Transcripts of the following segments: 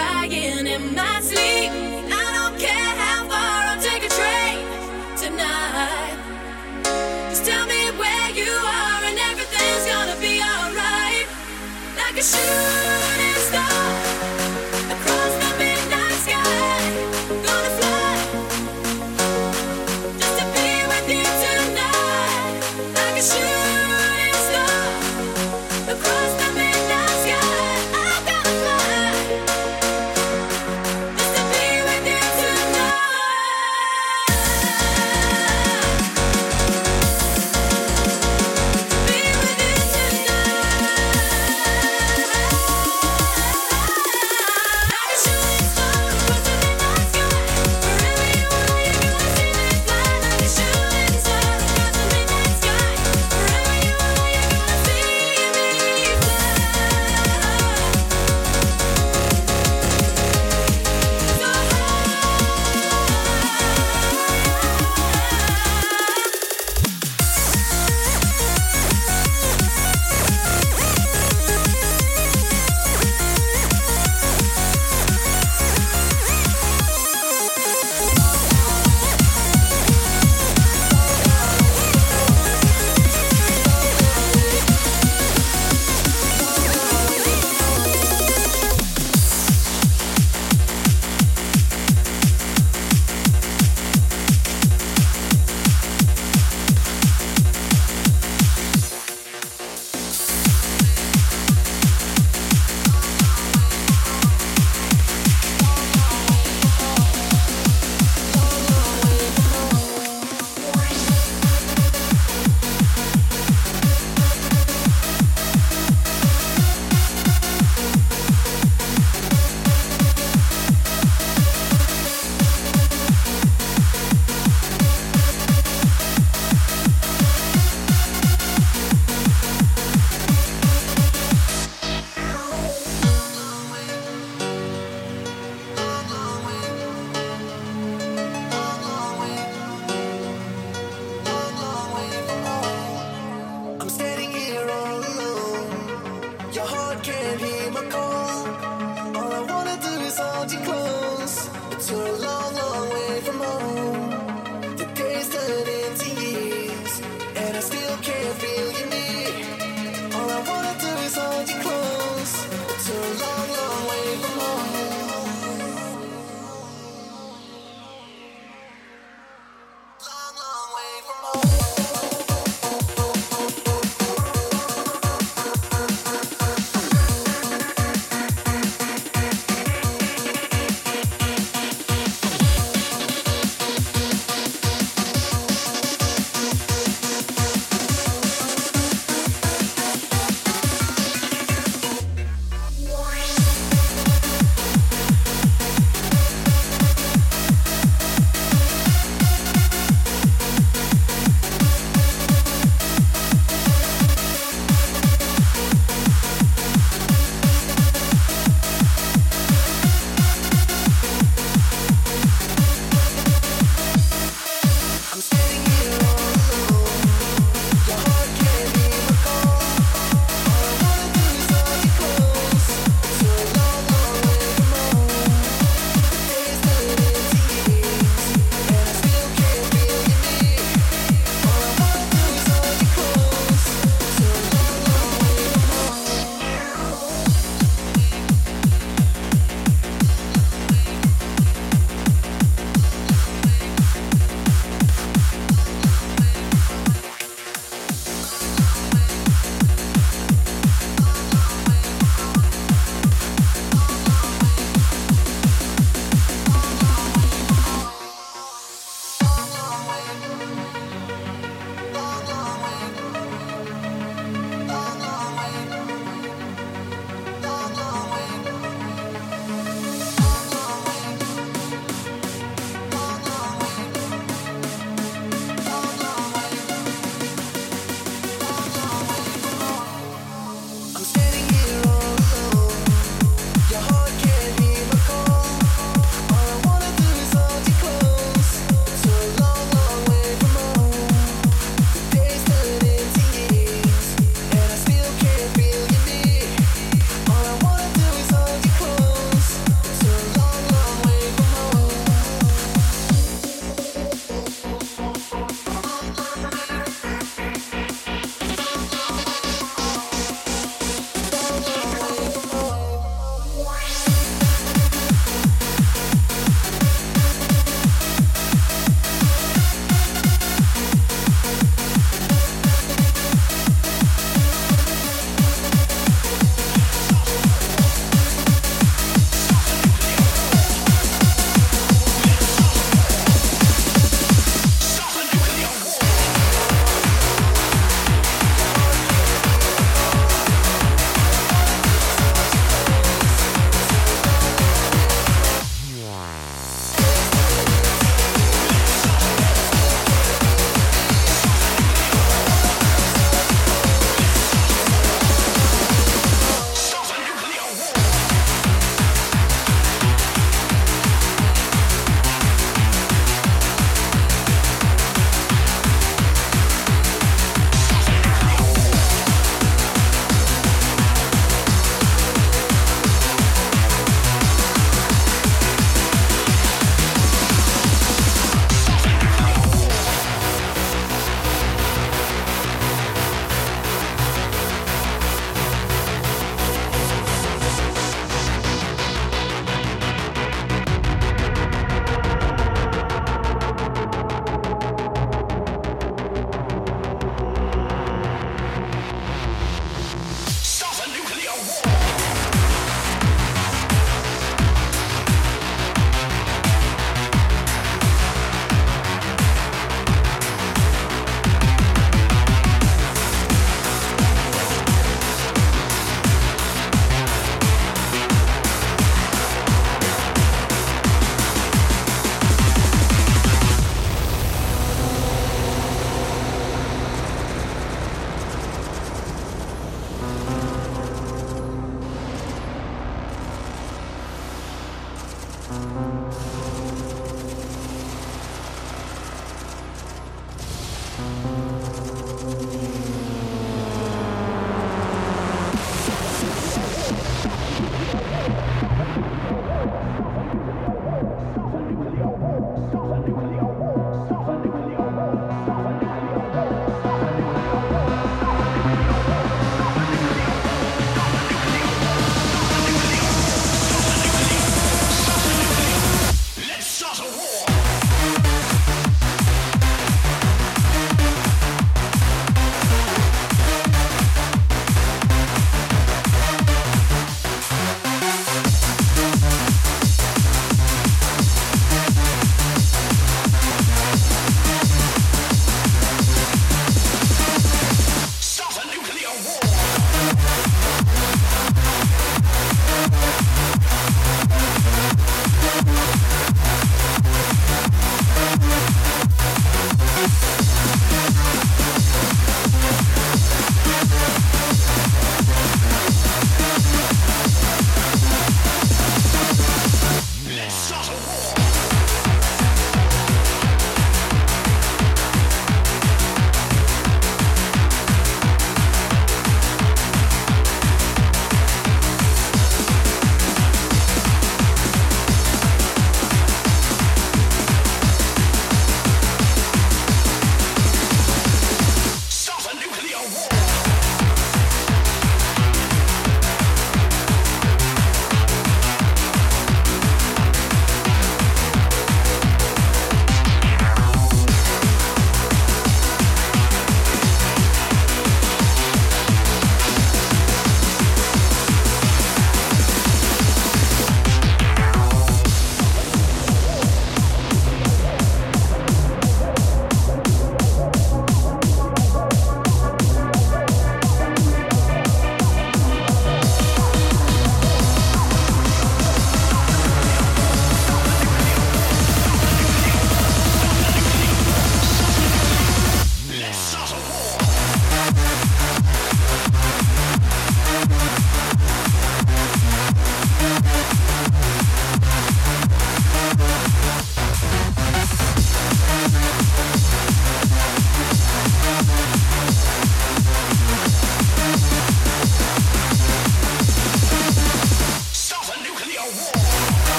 crying in my sleep. I don't care how far I'll take a train tonight. Just tell me where you are, and everything's gonna be alright. Like a shoe.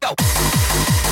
go, go.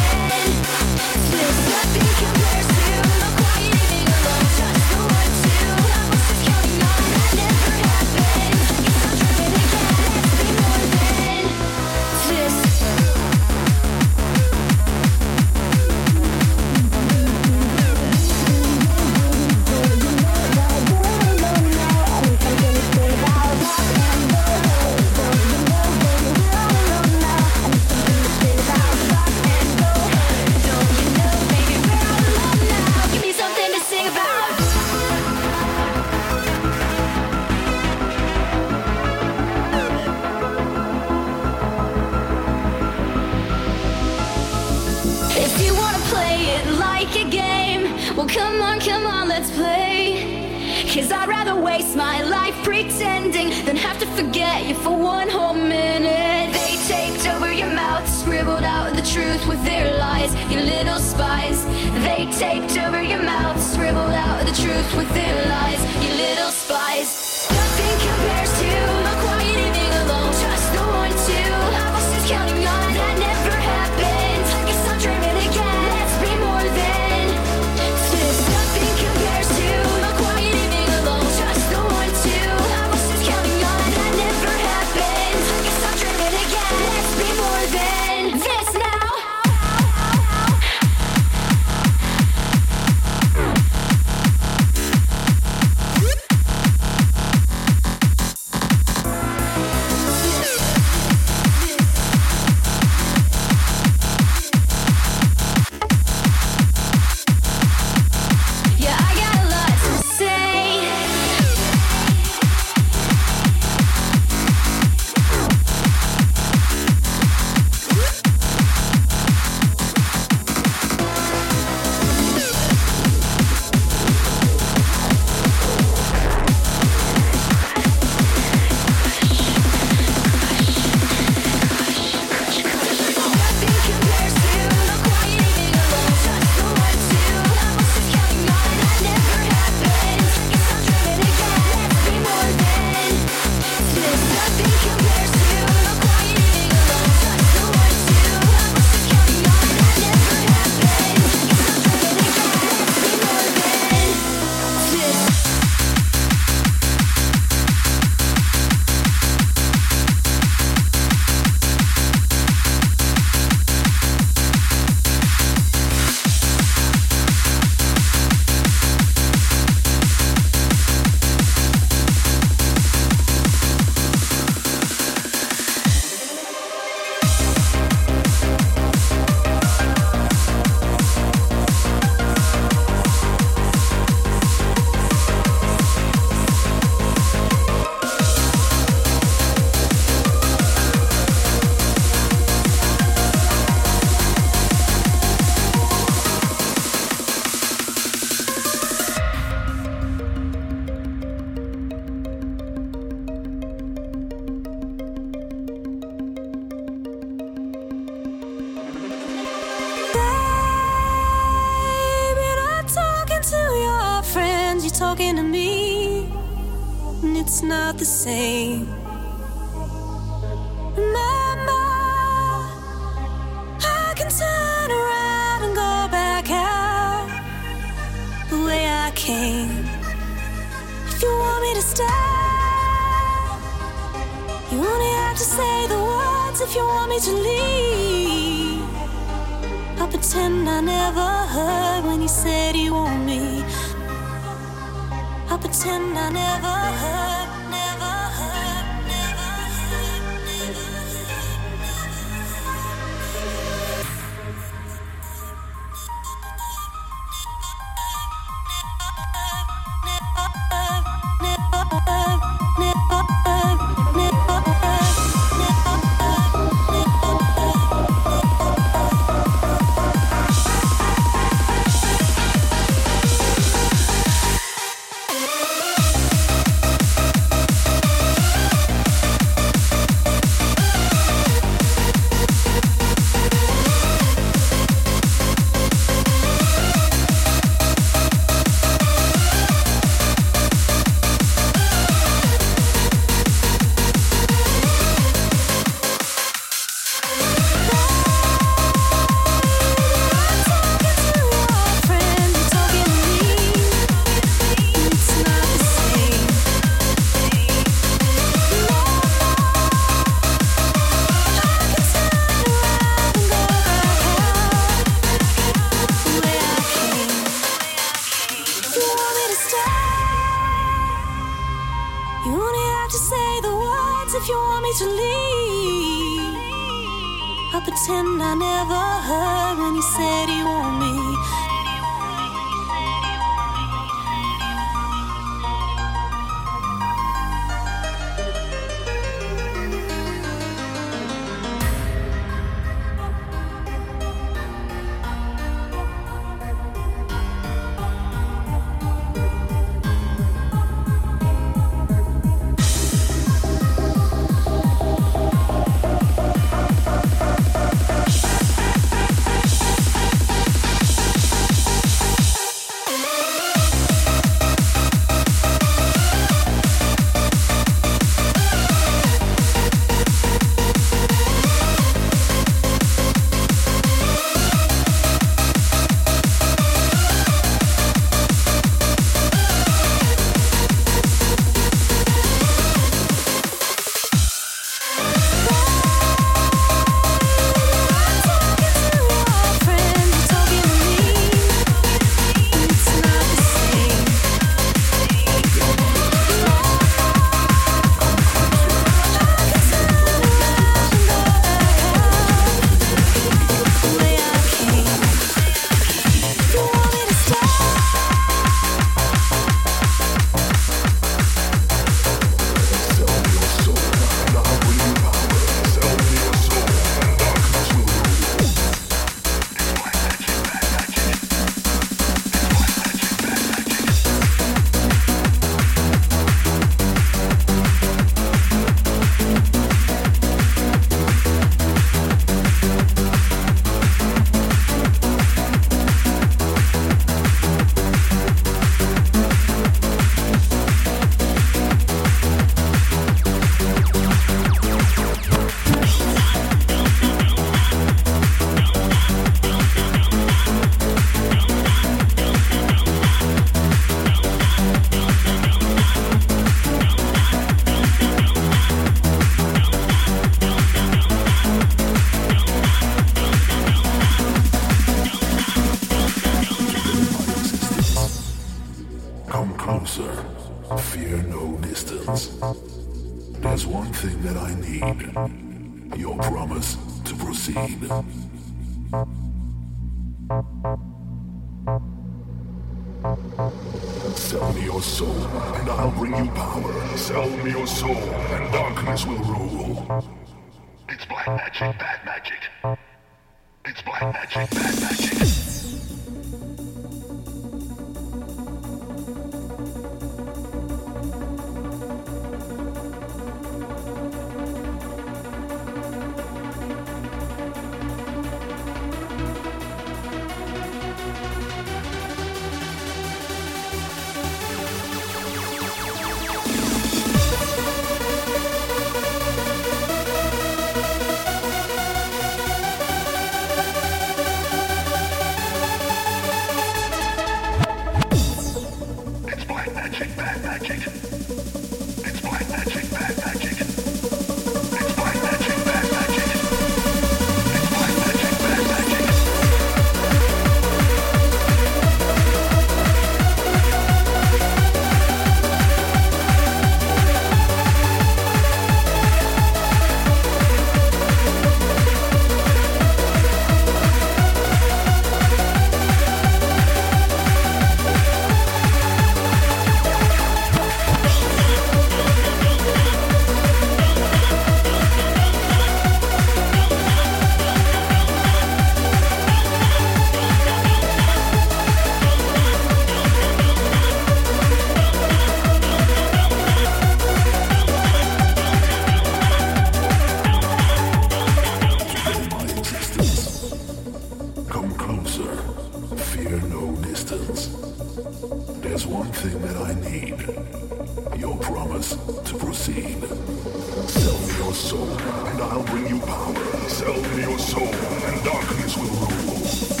your soul, and I'll bring you power. Sell me your soul, and darkness will rule.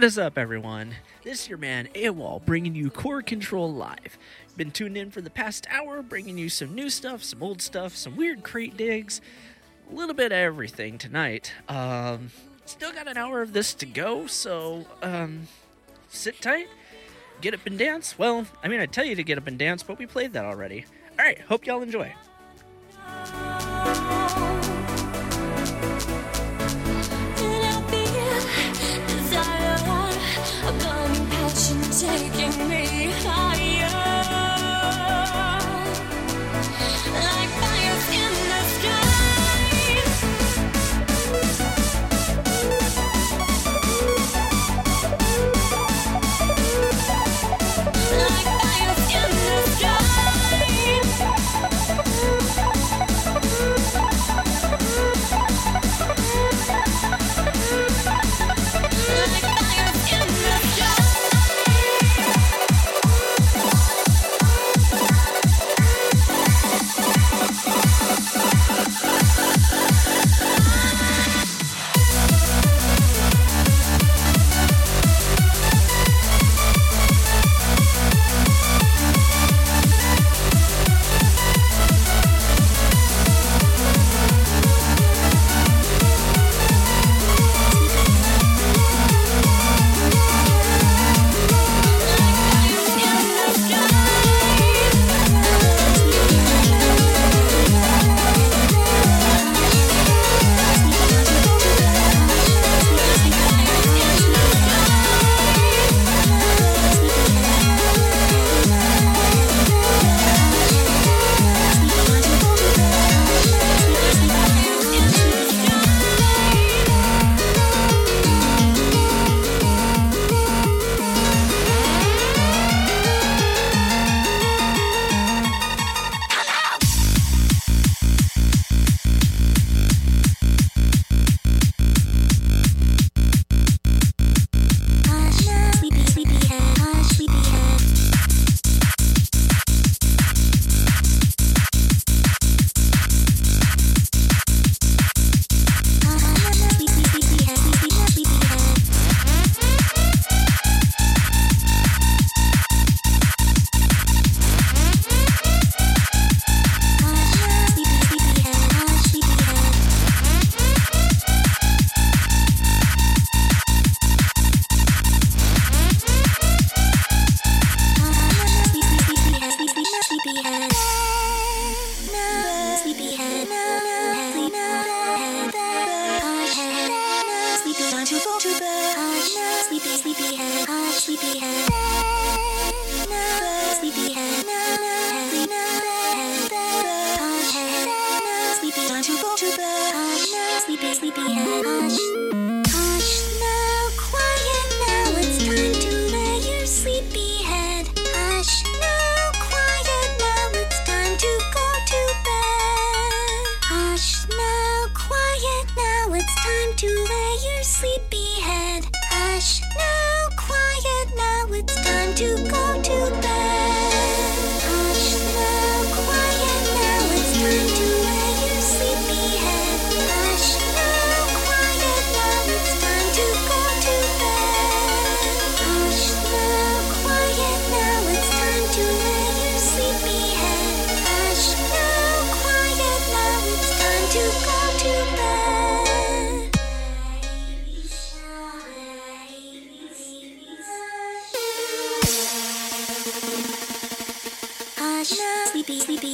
What is up, everyone? This is your man AWOL bringing you Core Control Live. Been tuned in for the past hour, bringing you some new stuff, some old stuff, some weird crate digs, a little bit of everything tonight. Um, still got an hour of this to go, so um, sit tight, get up and dance. Well, I mean, I tell you to get up and dance, but we played that already. All right, hope y'all enjoy.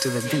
to the beach.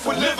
If we live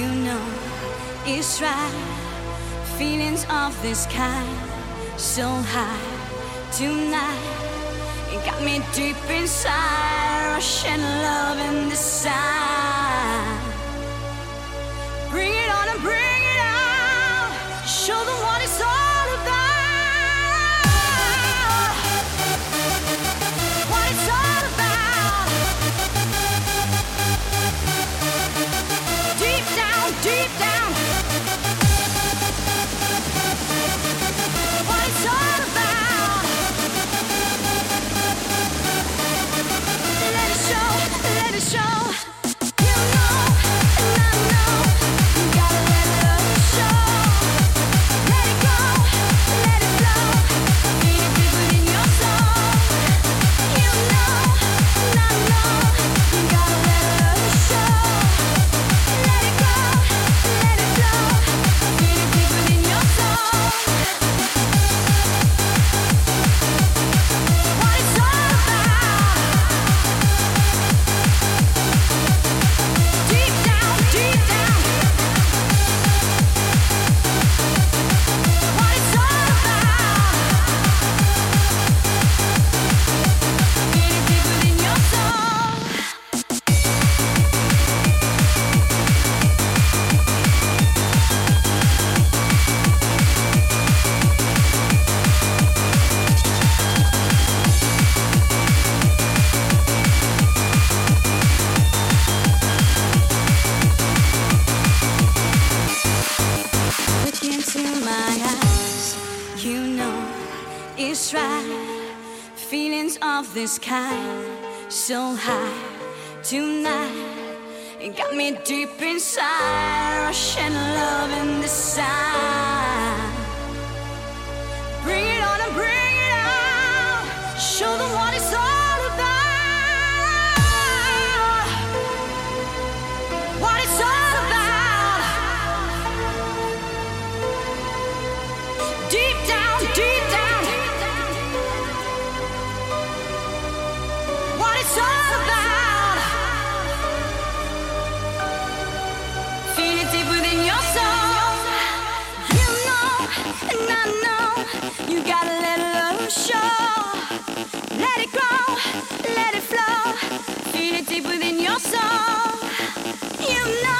you know it's right. Feelings of this kind, so high tonight. It got me deep inside, rushing love in the sun deep inside, rushing love in the. Let it flow, feel it deep within your soul. You know.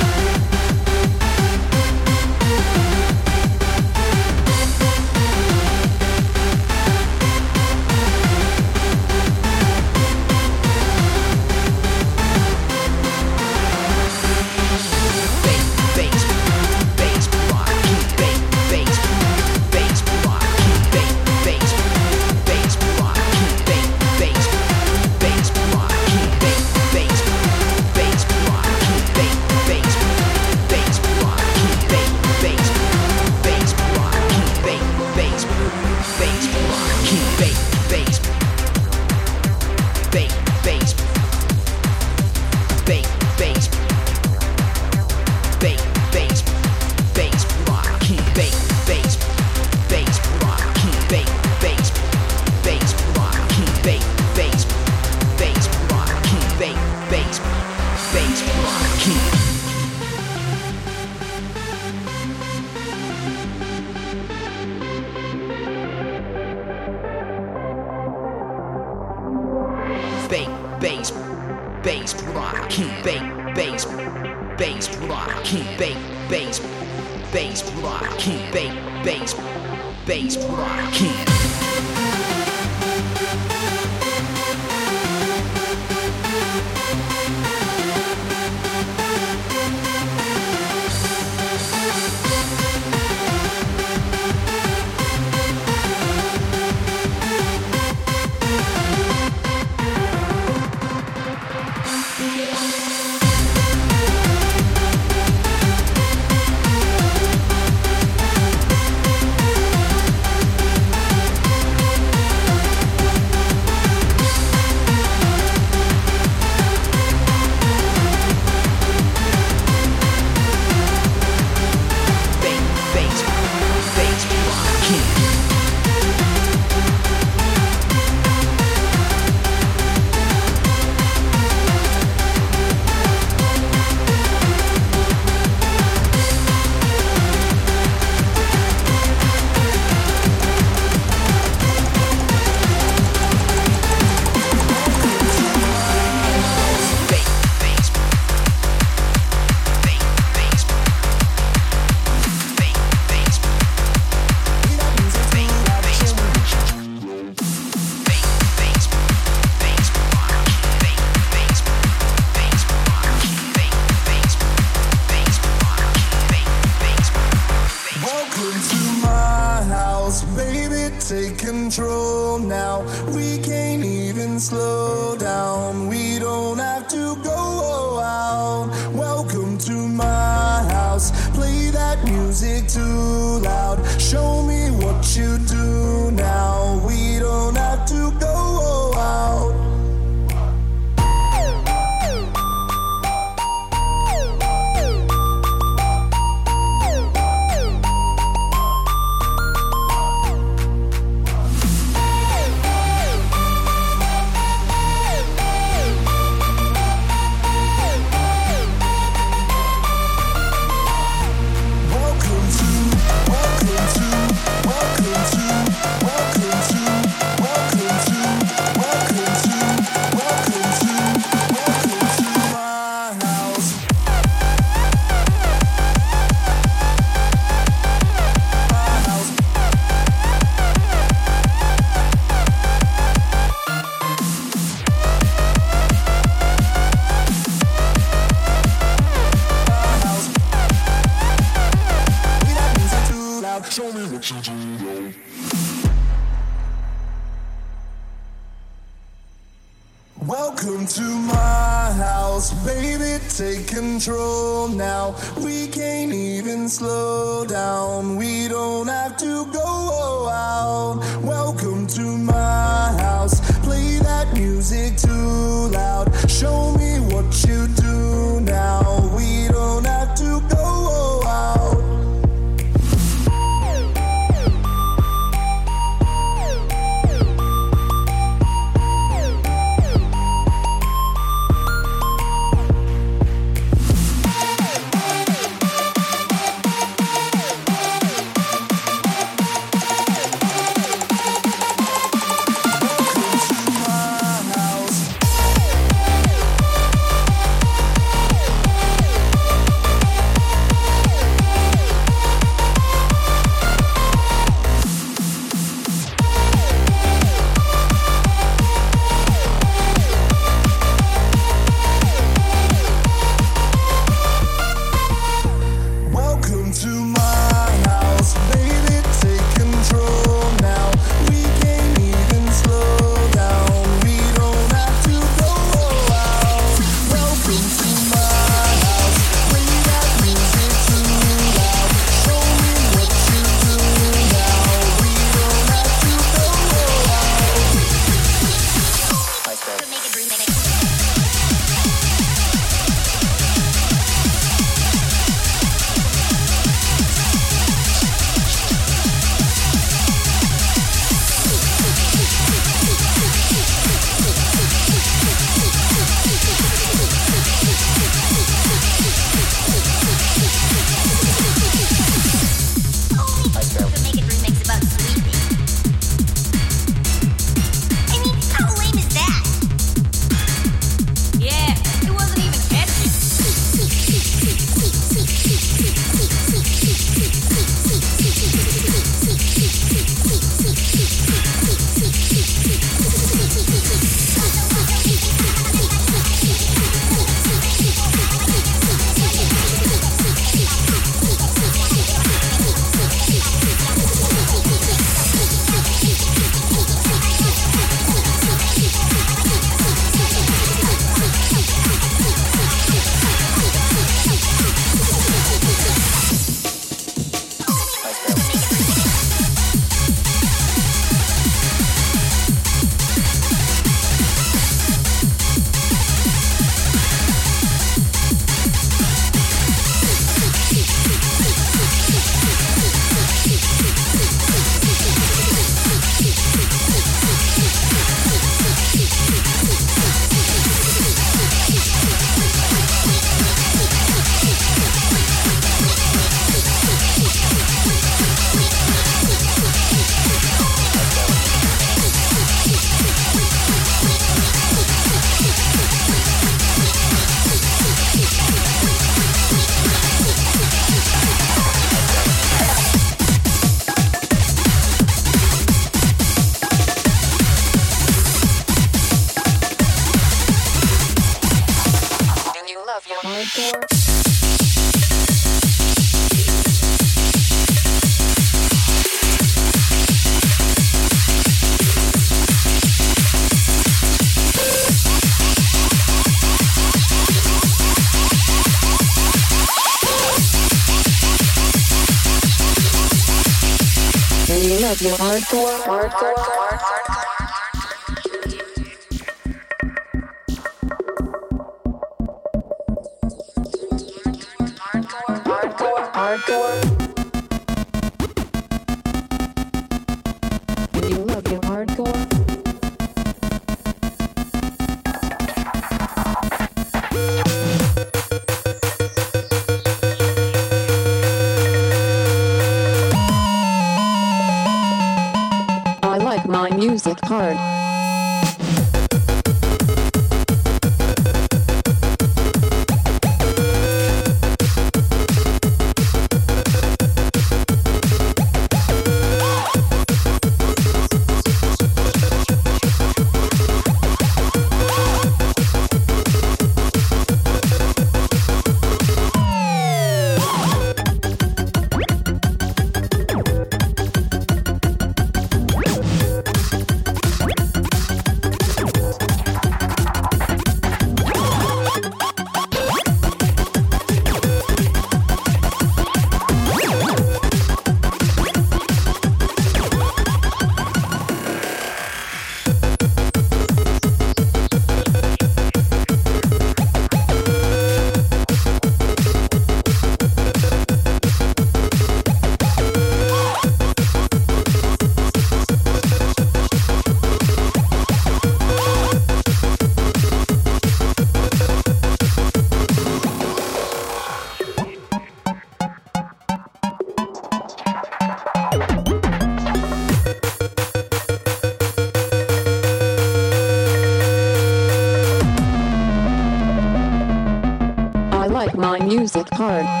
Music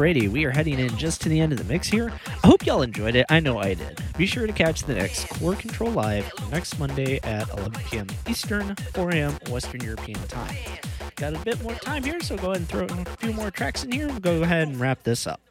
Alrighty, we are heading in just to the end of the mix here. I hope y'all enjoyed it. I know I did. Be sure to catch the next Core Control Live next Monday at 11 p.m. Eastern, 4 a.m. Western European time. Got a bit more time here, so go ahead and throw a few more tracks in here. We'll go ahead and wrap this up.